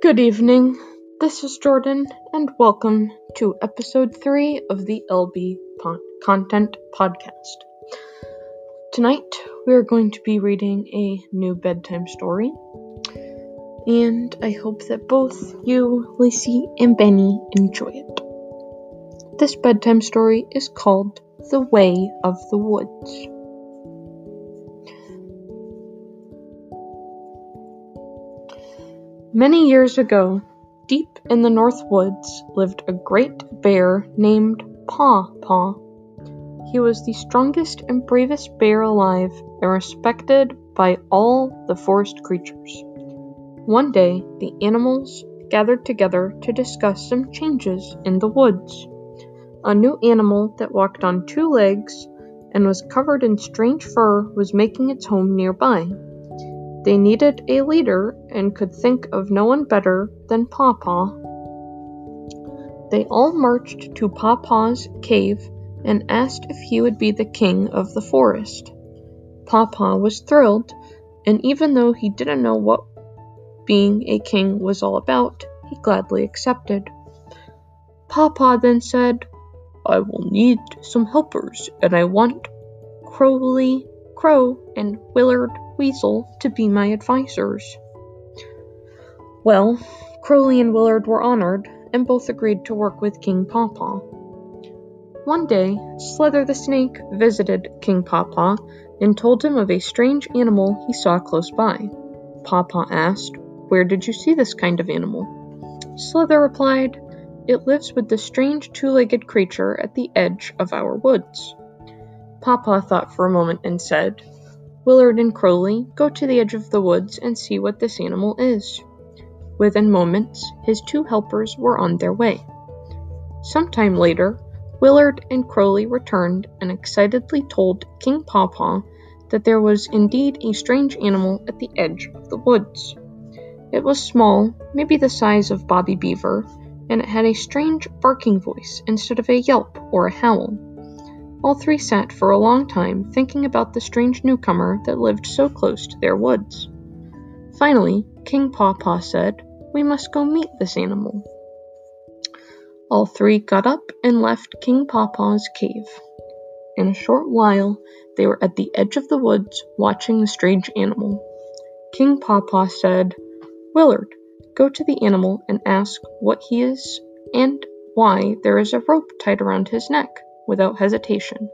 Good evening. This is Jordan, and welcome to episode 3 of the LB Pon- Content Podcast. Tonight, we are going to be reading a new bedtime story, and I hope that both you, Lacey, and Benny enjoy it. This bedtime story is called The Way of the Woods. Many years ago, deep in the North Woods lived a great bear named Paw Paw. He was the strongest and bravest bear alive and respected by all the forest creatures. One day, the animals gathered together to discuss some changes in the woods. A new animal that walked on two legs and was covered in strange fur was making its home nearby. They needed a leader and could think of no one better than Paw. They all marched to Paw Paw's cave and asked if he would be the king of the forest. Paw was thrilled, and even though he didn't know what being a king was all about, he gladly accepted. Paw then said, I will need some helpers, and I want Crowley Crow and Willard Weasel to be my advisors. Well, Crowley and Willard were honored, and both agreed to work with King Pawpaw. One day, Slither the Snake visited King Pawpaw and told him of a strange animal he saw close by. Pawpaw asked, Where did you see this kind of animal? Slither replied, It lives with the strange two legged creature at the edge of our woods. Pawpaw thought for a moment and said, Willard and Crowley go to the edge of the woods and see what this animal is. Within moments, his two helpers were on their way. Some time later, Willard and Crowley returned and excitedly told King Pawpaw that there was indeed a strange animal at the edge of the woods. It was small, maybe the size of Bobby Beaver, and it had a strange barking voice instead of a yelp or a howl. All three sat for a long time thinking about the strange newcomer that lived so close to their woods. Finally, King Pawpaw said, We must go meet this animal. All three got up and left King Pawpaw's cave. In a short while, they were at the edge of the woods watching the strange animal. King Pawpaw said, Willard, go to the animal and ask what he is and why there is a rope tied around his neck without hesitation.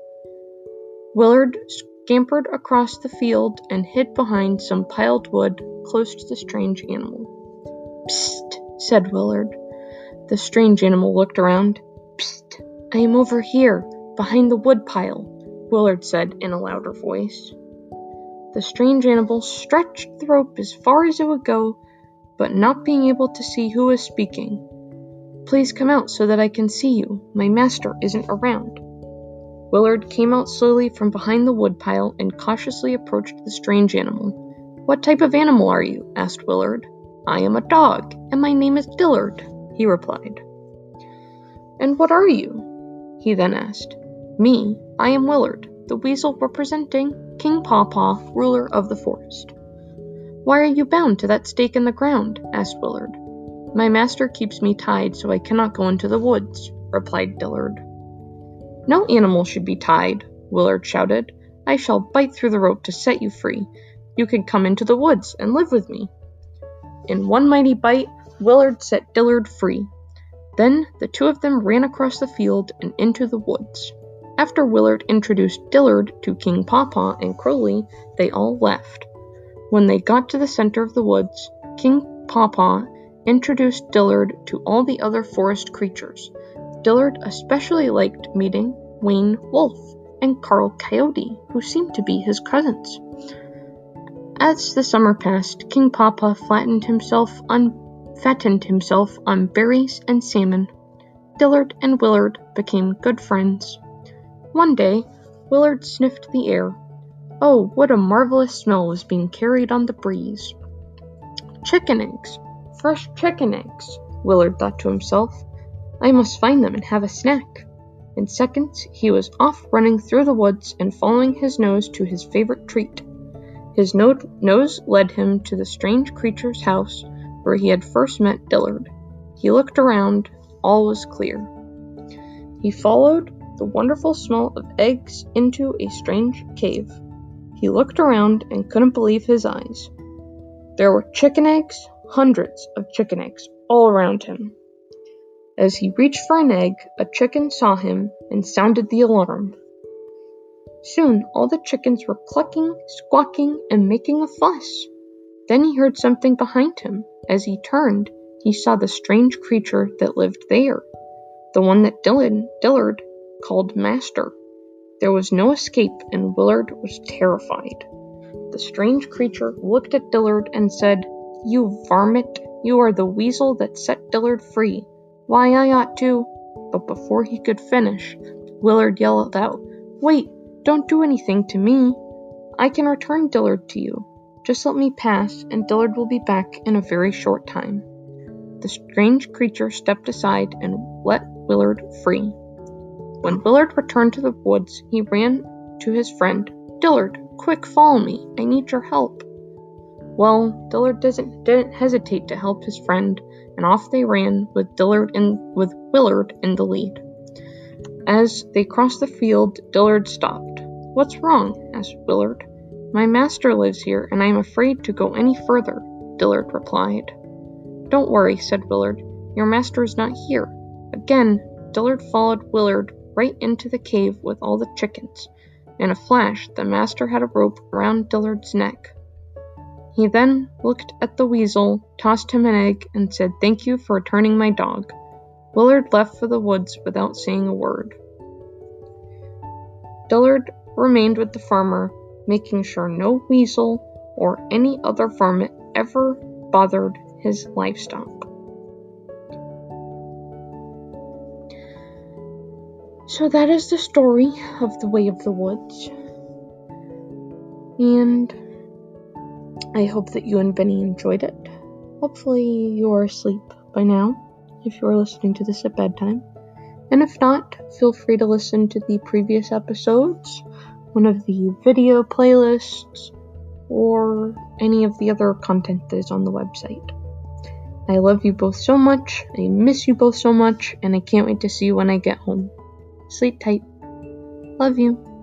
Willard scampered across the field and hid behind some piled wood close to the strange animal. Psst, said Willard. The strange animal looked around. Psst, I am over here, behind the wood pile, Willard said in a louder voice. The strange animal stretched the rope as far as it would go, but not being able to see who was speaking. Please come out so that I can see you. My master isn't around. Willard came out slowly from behind the woodpile and cautiously approached the strange animal. What type of animal are you? asked Willard. I am a dog, and my name is Dillard, he replied. And what are you? he then asked. Me, I am Willard, the weasel representing King Pawpaw, ruler of the forest. Why are you bound to that stake in the ground? asked Willard. My master keeps me tied so I cannot go into the woods, replied Dillard. No animal should be tied, Willard shouted. I shall bite through the rope to set you free. You can come into the woods and live with me. In one mighty bite, Willard set Dillard free. Then the two of them ran across the field and into the woods. After Willard introduced Dillard to King Pawpaw and Crowley, they all left. When they got to the center of the woods, King Pawpaw introduced Dillard to all the other forest creatures. Dillard especially liked meeting Wayne Wolf and Carl Coyote, who seemed to be his cousins. As the summer passed, King Papa flattened himself on fattened himself on berries and salmon. Dillard and Willard became good friends. One day, Willard sniffed the air. Oh, what a marvelous smell was being carried on the breeze. Chicken eggs, fresh chicken eggs, Willard thought to himself. I must find them and have a snack. In seconds, he was off running through the woods and following his nose to his favorite treat. His no- nose led him to the strange creature's house, where he had first met Dillard. He looked around, all was clear. He followed the wonderful smell of eggs into a strange cave. He looked around and couldn't believe his eyes. There were chicken eggs, hundreds of chicken eggs, all around him. As he reached for an egg, a chicken saw him and sounded the alarm. Soon all the chickens were clucking, squawking, and making a fuss. Then he heard something behind him. As he turned, he saw the strange creature that lived there, the one that Dillard, Dillard called Master. There was no escape, and Willard was terrified. The strange creature looked at Dillard and said, You varmint, you are the weasel that set Dillard free. Why, I ought to. But before he could finish, Willard yelled out, Wait, don't do anything to me. I can return Dillard to you. Just let me pass, and Dillard will be back in a very short time. The strange creature stepped aside and let Willard free. When Willard returned to the woods, he ran to his friend. Dillard, quick, follow me. I need your help. Well, Dillard didn't, didn't hesitate to help his friend, and off they ran with Dillard in, with Willard in the lead. As they crossed the field, Dillard stopped. What's wrong? asked Willard. My master lives here, and I am afraid to go any further, Dillard replied. Don't worry, said Willard. Your master is not here. Again, Dillard followed Willard right into the cave with all the chickens. In a flash, the master had a rope around Dillard's neck. He then looked at the weasel, tossed him an egg, and said, Thank you for returning my dog. Willard left for the woods without saying a word. Dillard remained with the farmer, making sure no weasel or any other varmint ever bothered his livestock. So that is the story of The Way of the Woods. And I hope that you and Benny enjoyed it. Hopefully, you are asleep by now if you are listening to this at bedtime. And if not, feel free to listen to the previous episodes, one of the video playlists, or any of the other content that is on the website. I love you both so much, I miss you both so much, and I can't wait to see you when I get home. Sleep tight. Love you.